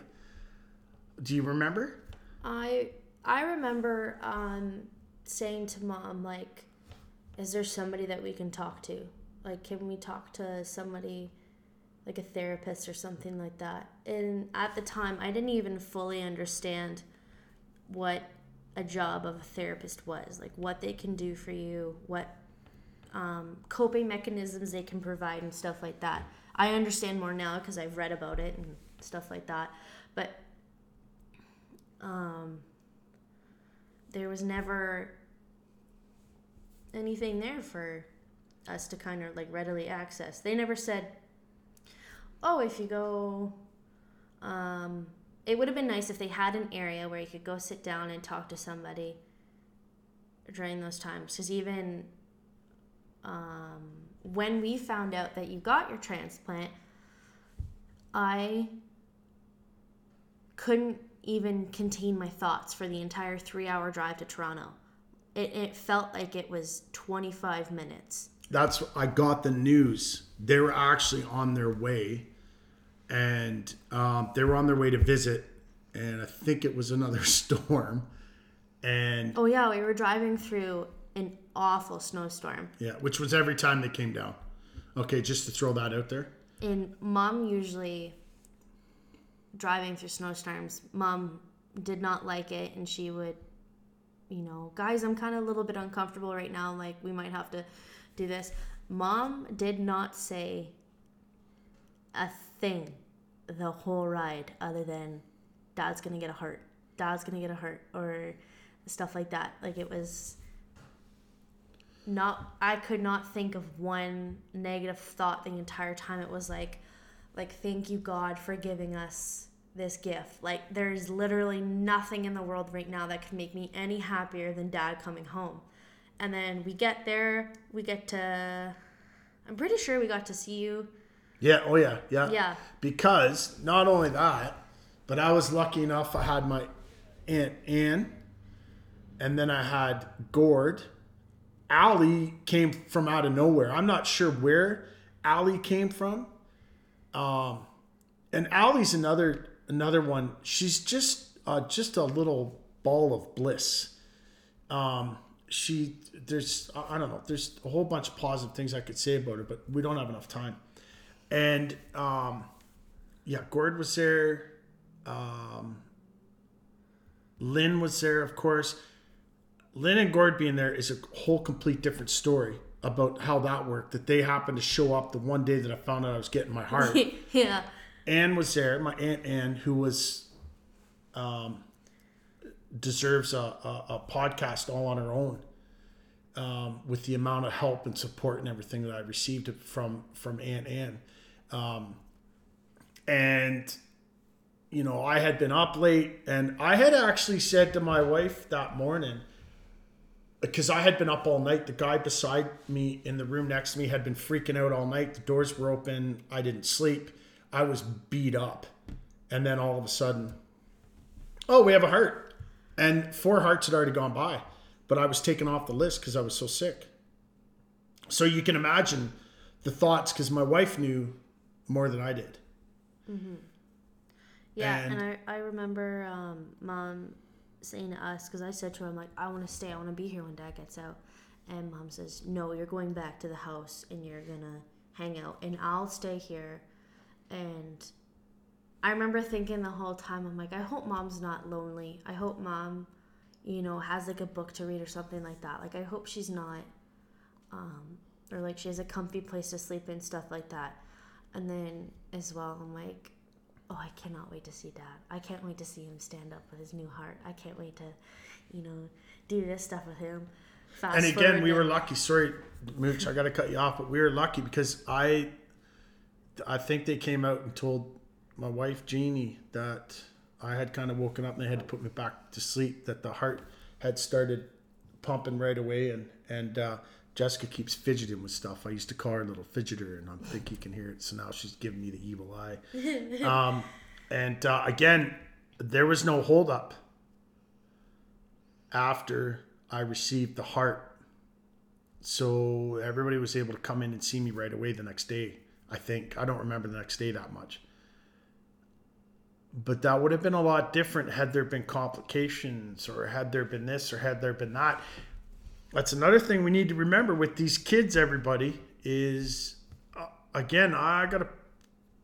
Do you remember? I I remember um, saying to mom like, "Is there somebody that we can talk to? Like, can we talk to somebody?" like a therapist or something like that. And at the time, I didn't even fully understand what a job of a therapist was, like what they can do for you, what um, coping mechanisms they can provide, and stuff like that. I understand more now because I've read about it and stuff like that. But um, there was never anything there for us to kind of like readily access. They never said, oh, if you go, um, it would have been nice if they had an area where you could go sit down and talk to somebody during those times. Because even um, when we found out that you got your transplant, I couldn't even contain my thoughts for the entire three hour drive to Toronto. It, it felt like it was 25 minutes that's I got the news. They were actually on their way, and um, they were on their way to visit, and I think it was another storm. And oh yeah, we were driving through an awful snowstorm. Yeah, which was every time they came down. Okay, just to throw that out there. And mom usually driving through snowstorms, mom did not like it, and she would, you know, guys, I'm kind of a little bit uncomfortable right now. Like we might have to do this. Mom did not say a thing the whole ride other than dad's gonna get a heart, dad's gonna get a heart, or stuff like that. Like it was not, I could not think of one negative thought the entire time. It was like, like, thank you, God, for giving us this gift. Like, there's literally nothing in the world right now that could make me any happier than dad coming home and then we get there we get to i'm pretty sure we got to see you yeah oh yeah yeah yeah because not only that but i was lucky enough i had my aunt anne and then i had gord Allie came from out of nowhere i'm not sure where Allie came from um and Allie's another another one she's just uh, just a little ball of bliss um she there's I don't know there's a whole bunch of positive things I could say about her, but we don't have enough time. And um, yeah, Gord was there. Um, Lynn was there, of course. Lynn and Gord being there is a whole complete different story about how that worked. That they happened to show up the one day that I found out I was getting my heart. yeah. Anne was there, my aunt Anne, who was um, deserves a, a, a podcast all on her own. Um, with the amount of help and support and everything that I received from from Aunt Anne, um, and you know I had been up late, and I had actually said to my wife that morning because I had been up all night. The guy beside me in the room next to me had been freaking out all night. The doors were open. I didn't sleep. I was beat up, and then all of a sudden, oh, we have a heart and four hearts had already gone by, but I was taken off the list because I was so sick. So you can imagine the thoughts because my wife knew more than I did. Mm-hmm. Yeah, and, and, I, I remember um, mom saying to us, because I said to her, I'm like, I want to stay, I want to be here when dad gets out. And mom says, No, you're going back to the house and you're to hang out, and I'll stay here. And I remember thinking the whole time, I'm like, I hope mom's not lonely. I hope mom, you know, has like a book to read or something like that. Like, I hope she's not, um, or like she has a comfy place to sleep and stuff like that. And then as well, I'm like, oh, I cannot wait to see dad. I can't wait to see him stand up with his new heart. I can't wait to, you know, do this stuff with him. Fast and again, we were lucky. Sorry, Mooch, I got to cut you off, but we were lucky because I, I think they came out and told my wife Jeannie that I had kind of woken up and they had to put me back to sleep. That the heart had started pumping right away, and and uh, Jessica keeps fidgeting with stuff. I used to call her a little fidgeter, and I think you can hear it. So now she's giving me the evil eye. Um, and uh, again, there was no holdup after I received the heart. so everybody was able to come in and see me right away the next day. I think I don't remember the next day that much. But that would have been a lot different had there been complications or had there been this or had there been that. That's another thing we need to remember with these kids, everybody, is uh, again, I got a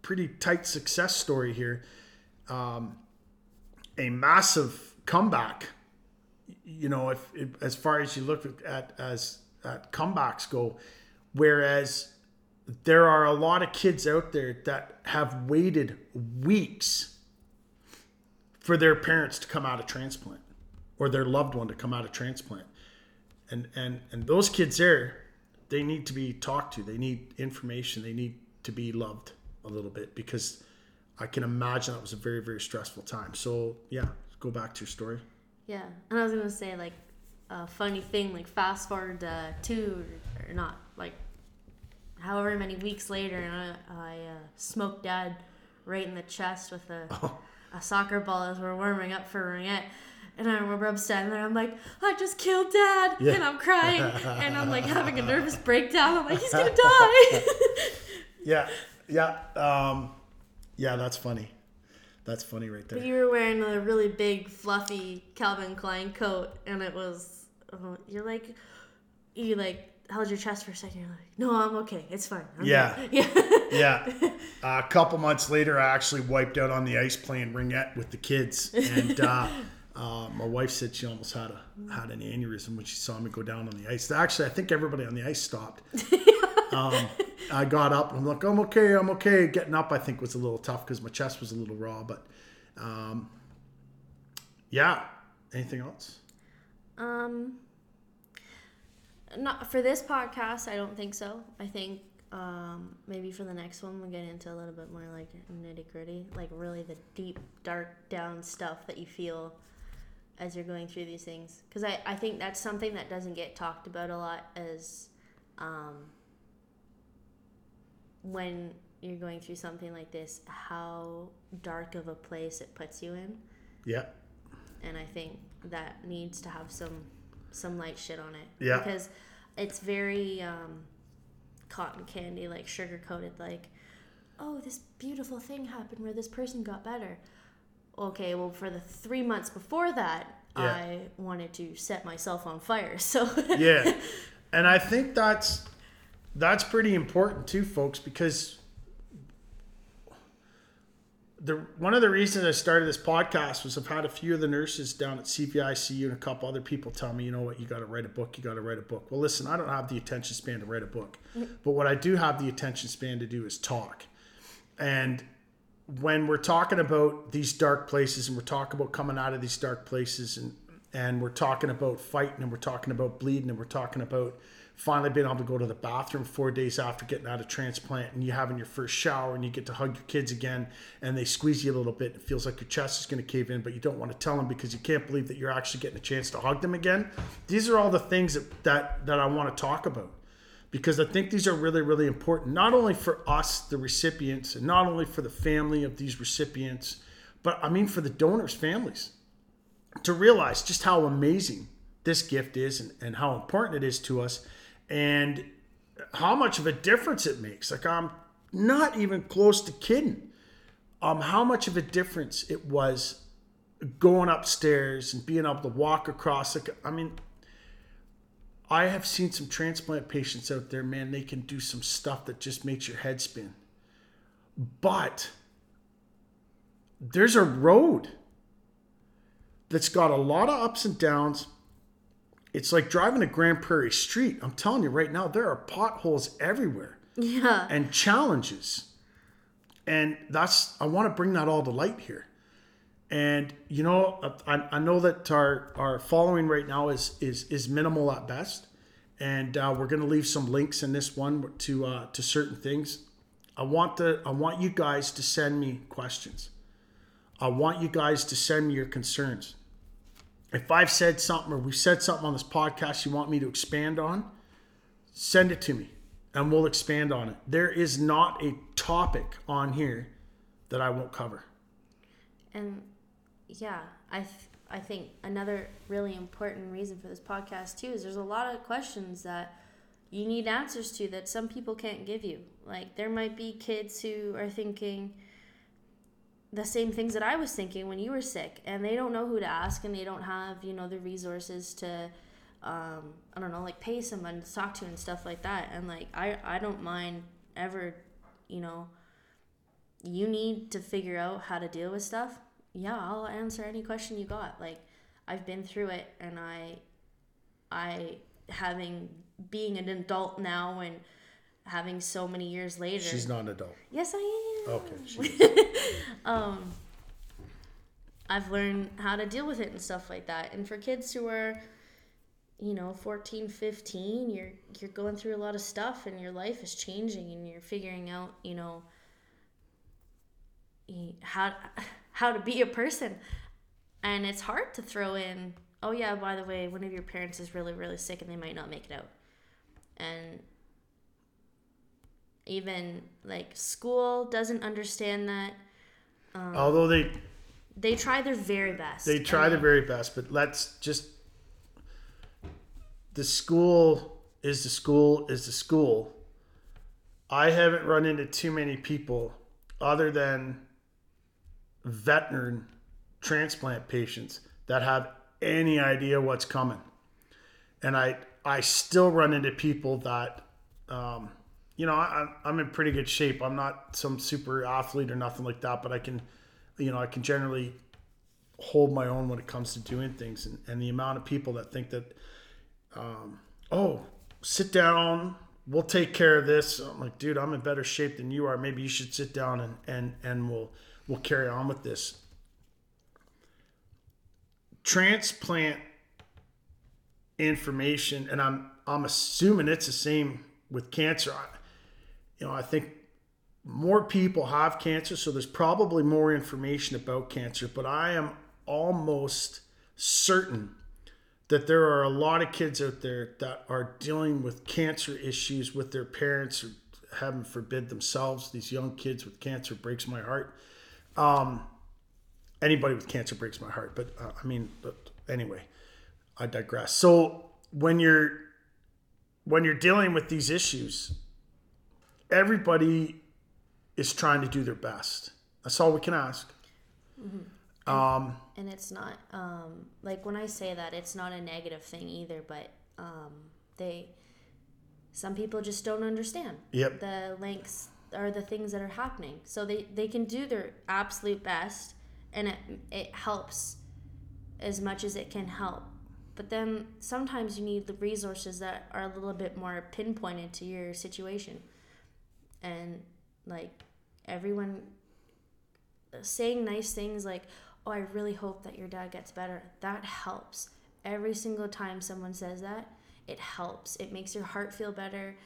pretty tight success story here. Um, a massive comeback. You know, if, if as far as you look at as at comebacks go, whereas there are a lot of kids out there that have waited weeks for their parents to come out of transplant or their loved one to come out of transplant. And and and those kids there, they need to be talked to. They need information. They need to be loved a little bit because I can imagine that was a very very stressful time. So yeah, go back to your story. Yeah, and I was gonna say like a funny thing, like fast forward uh, two or not like however many weeks later, and I, I uh, smoked dad right in the chest with a, oh. a soccer ball as we're warming up for ringette. And I remember I'm standing there, I'm like, I just killed dad. Yeah. And I'm crying. and I'm like having a nervous breakdown. I'm like, he's going to die. yeah. Yeah. Um, yeah, that's funny. That's funny right there. But you were wearing a really big, fluffy Calvin Klein coat. And it was, uh, you're like, you like held your chest for a second. You're like, no, I'm okay. It's fine. I'm yeah. Yeah. yeah. Uh, a couple months later, I actually wiped out on the ice playing ringette with the kids. And uh, uh, my wife said she almost had a had an aneurysm when she saw me go down on the ice. Actually, I think everybody on the ice stopped. um, I got up and I'm like, I'm okay, I'm okay. Getting up, I think, was a little tough because my chest was a little raw. But um, yeah. Anything else? Um, not for this podcast. I don't think so. I think um, maybe for the next one we'll get into a little bit more like nitty gritty, like really the deep, dark down stuff that you feel as you're going through these things. Because I, I think that's something that doesn't get talked about a lot as um, when you're going through something like this, how dark of a place it puts you in. Yeah. And I think that needs to have some some light shit on it. Yeah. Because it's very um, cotton candy, like sugar coated, like, oh, this beautiful thing happened where this person got better. Okay, well, for the three months before that, yeah. I wanted to set myself on fire. So yeah, and I think that's that's pretty important too, folks, because the one of the reasons I started this podcast was I've had a few of the nurses down at CVICU and a couple other people tell me, you know what, you got to write a book. You got to write a book. Well, listen, I don't have the attention span to write a book, mm. but what I do have the attention span to do is talk. And when we're talking about these dark places and we're talking about coming out of these dark places and and we're talking about fighting and we're talking about bleeding and we're talking about finally being able to go to the bathroom four days after getting out of transplant and you having your first shower and you get to hug your kids again and they squeeze you a little bit. It feels like your chest is going to cave in, but you don't want to tell them because you can't believe that you're actually getting a chance to hug them again. These are all the things that, that, that I want to talk about because I think these are really, really important, not only for us, the recipients, and not only for the family of these recipients, but I mean for the donors' families to realize just how amazing this gift is and, and how important it is to us and how much of a difference it makes. Like I'm not even close to kidding. Um, how much of a difference it was going upstairs and being able to walk across. Like, I mean, I have seen some transplant patients out there, man, they can do some stuff that just makes your head spin. But there's a road that's got a lot of ups and downs, it's like driving a Grand Prairie Street. I'm telling you right now, there are potholes everywhere. Yeah. And challenges. And that's, I want to bring that all to light here. And, you know, I, I know that our, our following right now is, is, is minimal at best. And uh, we're going to leave some links in this one to, uh, to certain things. I want the, I want you guys to send me questions. I want you guys to send me your concerns if I've said something or we've said something on this podcast you want me to expand on, send it to me and we'll expand on it. There is not a topic on here that I won't cover. And yeah, I th- I think another really important reason for this podcast too is there's a lot of questions that you need answers to that some people can't give you. Like there might be kids who are thinking the same things that I was thinking when you were sick, and they don't know who to ask, and they don't have you know the resources to, um, I don't know, like pay someone to talk to and stuff like that. And like I I don't mind ever, you know. You need to figure out how to deal with stuff. Yeah, I'll answer any question you got. Like I've been through it, and I, I having being an adult now and having so many years later. She's not an adult. Yes, I am. Okay. Um, I've learned how to deal with it and stuff like that. And for kids who are, you know, 14, 15, you're you're going through a lot of stuff and your life is changing and you're figuring out, you know, how how to be a person. And it's hard to throw in, oh yeah, by the way, one of your parents is really really sick and they might not make it out. And even like school doesn't understand that um, Although they they try their very best. they try their very best, but let's just the school is the school is the school. I haven't run into too many people other than veteran transplant patients that have any idea what's coming. And I I still run into people that um, you know, I, I'm in pretty good shape. I'm not some super athlete or nothing like that, but I can, you know, I can generally hold my own when it comes to doing things. And, and the amount of people that think that, um, oh, sit down, we'll take care of this. I'm like, dude, I'm in better shape than you are. Maybe you should sit down and, and, and we'll, we'll carry on with this. Transplant information, and I'm, I'm assuming it's the same with cancer. I, you know, I think more people have cancer, so there's probably more information about cancer, but I am almost certain that there are a lot of kids out there that are dealing with cancer issues with their parents or heaven forbid themselves these young kids with cancer breaks my heart um, anybody with cancer breaks my heart but uh, i mean but anyway i digress so when you're when you're dealing with these issues everybody is trying to do their best. That's all we can ask. Um, and it's not um, like when I say that it's not a negative thing either, but um, they some people just don't understand Yep. the lengths or the things that are happening. So they they can do their absolute best, and it it helps as much as it can help. But then sometimes you need the resources that are a little bit more pinpointed to your situation. And like everyone saying nice things like, "Oh, I really hope that your dad gets better." That helps. Every single time someone says that, it helps. It makes your heart feel better.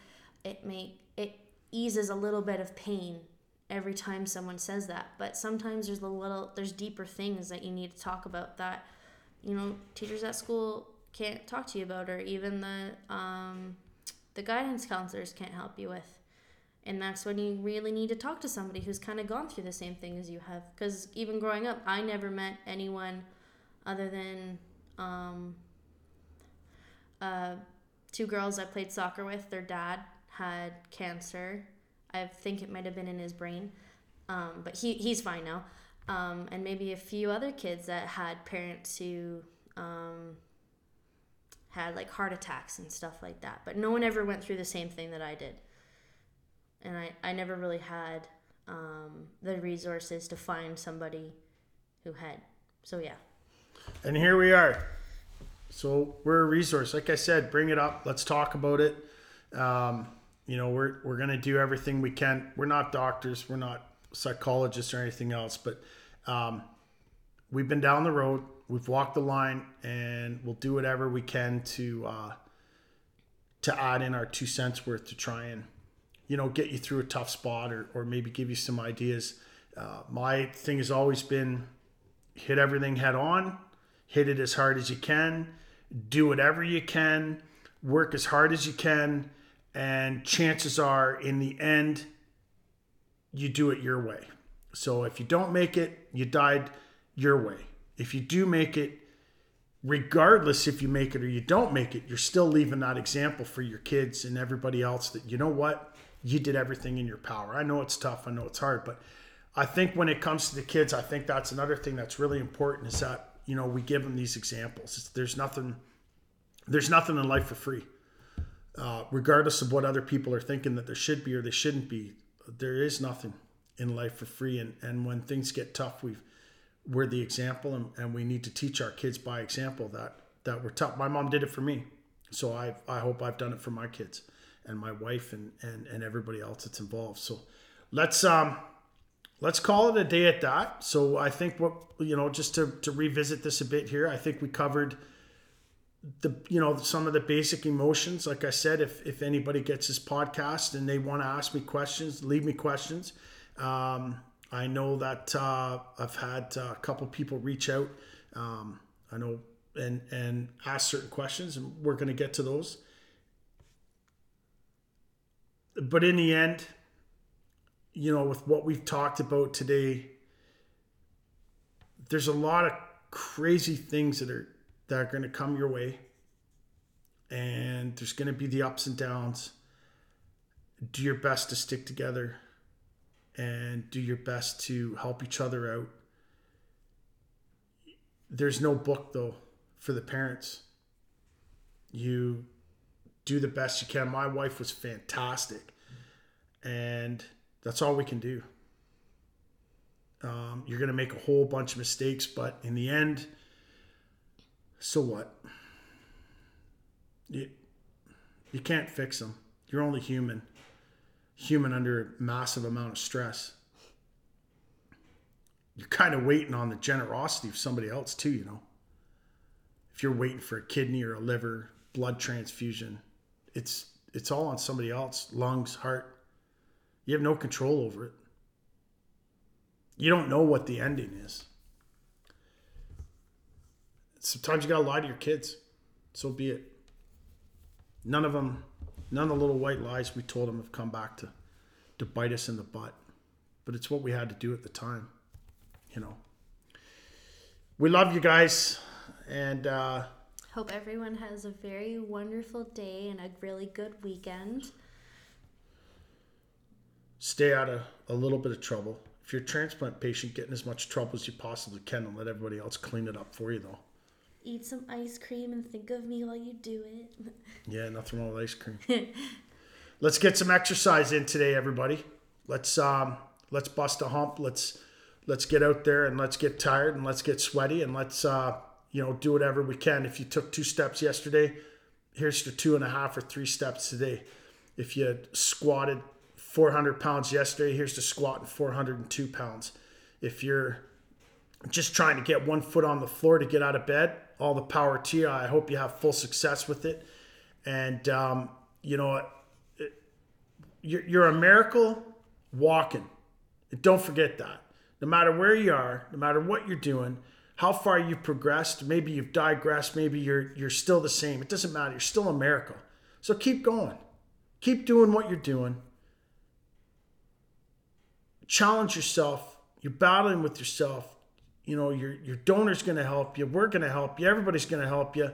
It make it eases a little bit of pain every time someone says that. But sometimes there's a little there's deeper things that you need to talk about that you know teachers at school can't talk to you about or even the um, the guidance counselors can't help you with. And that's when you really need to talk to somebody who's kind of gone through the same thing as you have. Because even growing up i never met anyone other than um, uh, two girls i played soccer with their dad had cancer i think it might have been in his brain um, but he, he's fine now um, and maybe a few other kids that had parents who um, had like heart attacks and stuff like that but no one ever went through the same thing that i did and I, I never really had um, the resources to find somebody who had. So yeah, and here we are. So we're a resource. Like I said, bring it up. Let's talk about it. Um, you know, we're we're gonna do everything we can. We're not doctors. We're not psychologists or anything else. But um, we've been down the road. We've walked the line, and we'll do whatever we can to uh, to add in our two cents worth to try and you know get you through a tough spot or or maybe give you some ideas. Uh, my thing has always been hit everything head on, hit it as hard as you can, do whatever you can, work as hard as you can, and chances are in the end, you do it your way. So if you don't make it, you died your way. If you do make it, regardless if you make it or you don't make it, you're still leaving that example for your kids and everybody else that you know what you did everything in your power. I know it's tough, I know it's hard, but I think when it comes to the kids, I think that's another thing that's really important is that you know we give them these examples. It's, there's nothing, there's nothing in life for free, uh, regardless of what other people are thinking that there should be or they shouldn't be. There is nothing in life for free, and and when things get tough, we've we're the example, and, and we need to teach our kids by example that that we're tough. My mom did it for me, so I I hope I've done it for my kids and my wife and and and everybody else that's involved. So let's um let's call it a day at that. So I think what you know, just to to revisit this a bit here, I think we covered the you know some of the basic emotions. Like I said, if if anybody gets this podcast and they want to ask me questions, leave me questions. Um, I know that uh, I've had uh, a couple people reach out. Um, I know and and ask certain questions, and we're going to get to those but in the end, you know, with what we've talked about today, there's a lot of crazy things that are that are going to come your way, and there's going to be the ups and downs. Do your best to stick together, and do your best to help each other out. There's no book though for the parents. You do the best you can. My wife was fantastic, and that's all we can do. Um, you're going to make a whole bunch of mistakes, but in the end, so what? You, you can't fix them. You're only human, human under a massive amount of stress. You're kind of waiting on the generosity of somebody else, too, you know. If you're waiting for a kidney or a liver, blood transfusion, it's it's all on somebody else lungs heart you have no control over it you don't know what the ending is sometimes you gotta lie to your kids so be it none of them none of the little white lies we told them have come back to to bite us in the butt but it's what we had to do at the time you know we love you guys and uh Hope everyone has a very wonderful day and a really good weekend. Stay out of a little bit of trouble. If you're a transplant patient, get in as much trouble as you possibly can and let everybody else clean it up for you, though. Eat some ice cream and think of me while you do it. yeah, nothing wrong with ice cream. let's get some exercise in today, everybody. Let's um, let's bust a hump. Let's let's get out there and let's get tired and let's get sweaty and let's uh, you know, do whatever we can. If you took two steps yesterday, here's your two and a half or three steps today. If you squatted 400 pounds yesterday, here's the squat and 402 pounds. If you're just trying to get one foot on the floor to get out of bed, all the power to you. I hope you have full success with it. And, um, you know, you're, you're a miracle walking. don't forget that. No matter where you are, no matter what you're doing, how far you've progressed. Maybe you've digressed. Maybe you're you're still the same. It doesn't matter. You're still a miracle. So keep going. Keep doing what you're doing. Challenge yourself. You're battling with yourself. You know your your donor's going to help you. We're going to help you. Everybody's going to help you.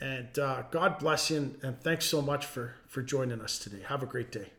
And uh, God bless you. And, and thanks so much for for joining us today. Have a great day.